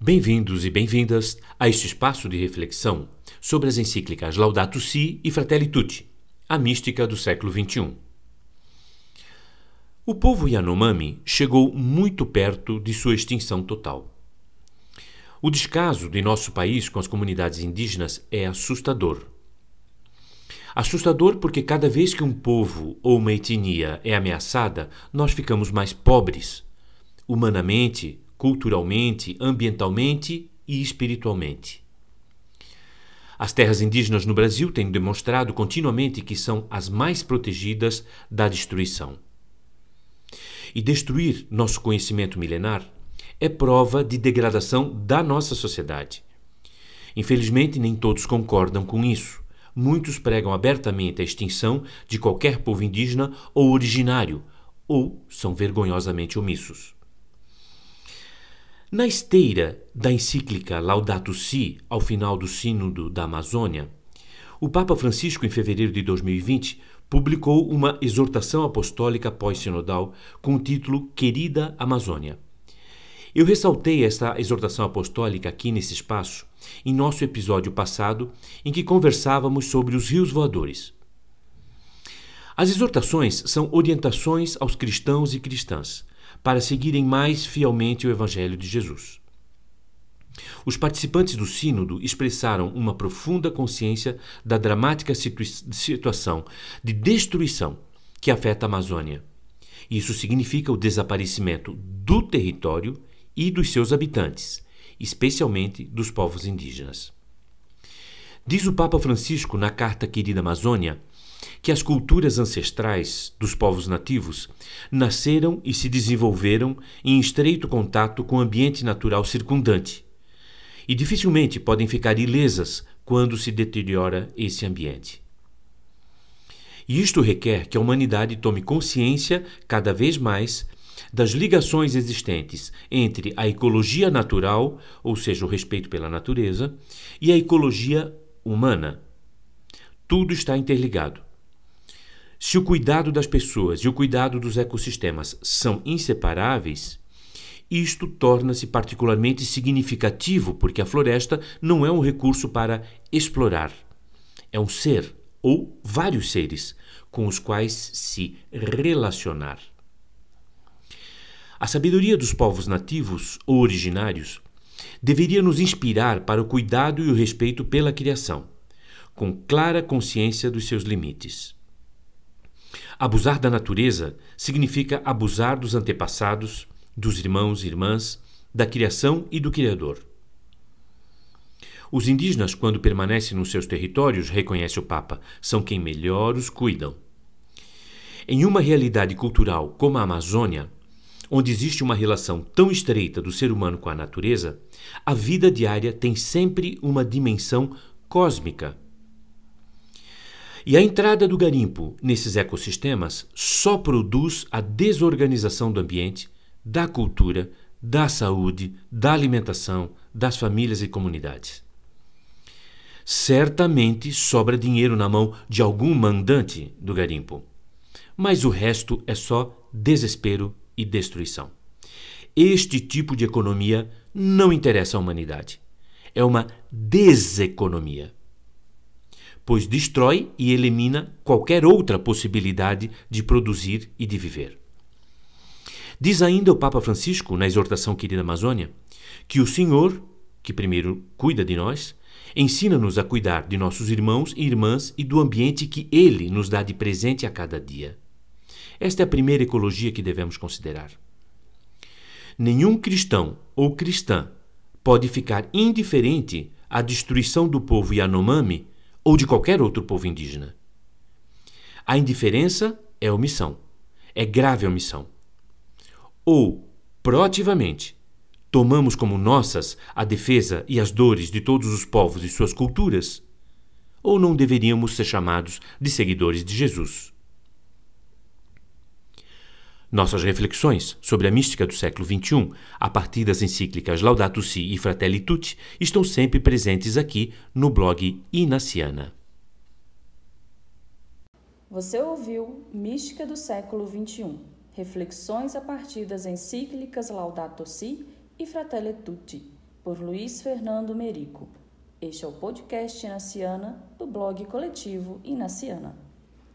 Bem-vindos e bem-vindas a este espaço de reflexão sobre as encíclicas Laudato Si e Fratelli Tutti, a mística do século XXI. O povo Yanomami chegou muito perto de sua extinção total. O descaso de nosso país com as comunidades indígenas é assustador. Assustador porque cada vez que um povo ou uma etnia é ameaçada, nós ficamos mais pobres, humanamente, culturalmente, ambientalmente e espiritualmente. As terras indígenas no Brasil têm demonstrado continuamente que são as mais protegidas da destruição. E destruir nosso conhecimento milenar é prova de degradação da nossa sociedade. Infelizmente, nem todos concordam com isso. Muitos pregam abertamente a extinção de qualquer povo indígena ou originário, ou são vergonhosamente omissos. Na esteira da encíclica Laudato Si, ao final do Sínodo da Amazônia, o Papa Francisco, em fevereiro de 2020, publicou uma exortação apostólica pós-sinodal com o título Querida Amazônia. Eu ressaltei esta exortação apostólica aqui nesse espaço em nosso episódio passado, em que conversávamos sobre os rios voadores. As exortações são orientações aos cristãos e cristãs para seguirem mais fielmente o Evangelho de Jesus. Os participantes do Sínodo expressaram uma profunda consciência da dramática situa situação de destruição que afeta a Amazônia. Isso significa o desaparecimento do território e dos seus habitantes, especialmente dos povos indígenas. Diz o Papa Francisco na carta Querida Amazônia que as culturas ancestrais dos povos nativos nasceram e se desenvolveram em estreito contato com o ambiente natural circundante e dificilmente podem ficar ilesas quando se deteriora esse ambiente. E isto requer que a humanidade tome consciência cada vez mais das ligações existentes entre a ecologia natural, ou seja, o respeito pela natureza, e a ecologia humana. Tudo está interligado. Se o cuidado das pessoas e o cuidado dos ecossistemas são inseparáveis, isto torna-se particularmente significativo porque a floresta não é um recurso para explorar. É um ser ou vários seres com os quais se relacionar. A sabedoria dos povos nativos ou originários deveria nos inspirar para o cuidado e o respeito pela criação, com clara consciência dos seus limites. Abusar da natureza significa abusar dos antepassados, dos irmãos e irmãs, da criação e do Criador. Os indígenas, quando permanecem nos seus territórios, reconhece o Papa, são quem melhor os cuidam. Em uma realidade cultural como a Amazônia, onde existe uma relação tão estreita do ser humano com a natureza, a vida diária tem sempre uma dimensão cósmica e a entrada do garimpo nesses ecossistemas só produz a desorganização do ambiente, da cultura, da saúde, da alimentação, das famílias e comunidades. Certamente sobra dinheiro na mão de algum mandante do garimpo, mas o resto é só desespero e destruição. Este tipo de economia não interessa à humanidade. É uma deseconomia pois destrói e elimina qualquer outra possibilidade de produzir e de viver. Diz ainda o Papa Francisco, na exortação Querida Amazônia, que o Senhor, que primeiro cuida de nós, ensina-nos a cuidar de nossos irmãos e irmãs e do ambiente que Ele nos dá de presente a cada dia. Esta é a primeira ecologia que devemos considerar. Nenhum cristão ou cristã pode ficar indiferente à destruição do povo Yanomami ou de qualquer outro povo indígena. A indiferença é omissão. É grave omissão. Ou, proativamente, tomamos como nossas a defesa e as dores de todos os povos e suas culturas, ou não deveríamos ser chamados de seguidores de Jesus. Nossas reflexões sobre a mística do século XXI, a partir das encíclicas Laudato Si e Fratelli Tutti, estão sempre presentes aqui no blog Inaciana. Você ouviu Mística do século XXI, reflexões a partir das encíclicas Laudato Si e Fratelli Tutti por Luiz Fernando Merico. Este é o podcast Inaciana do blog coletivo Inaciana.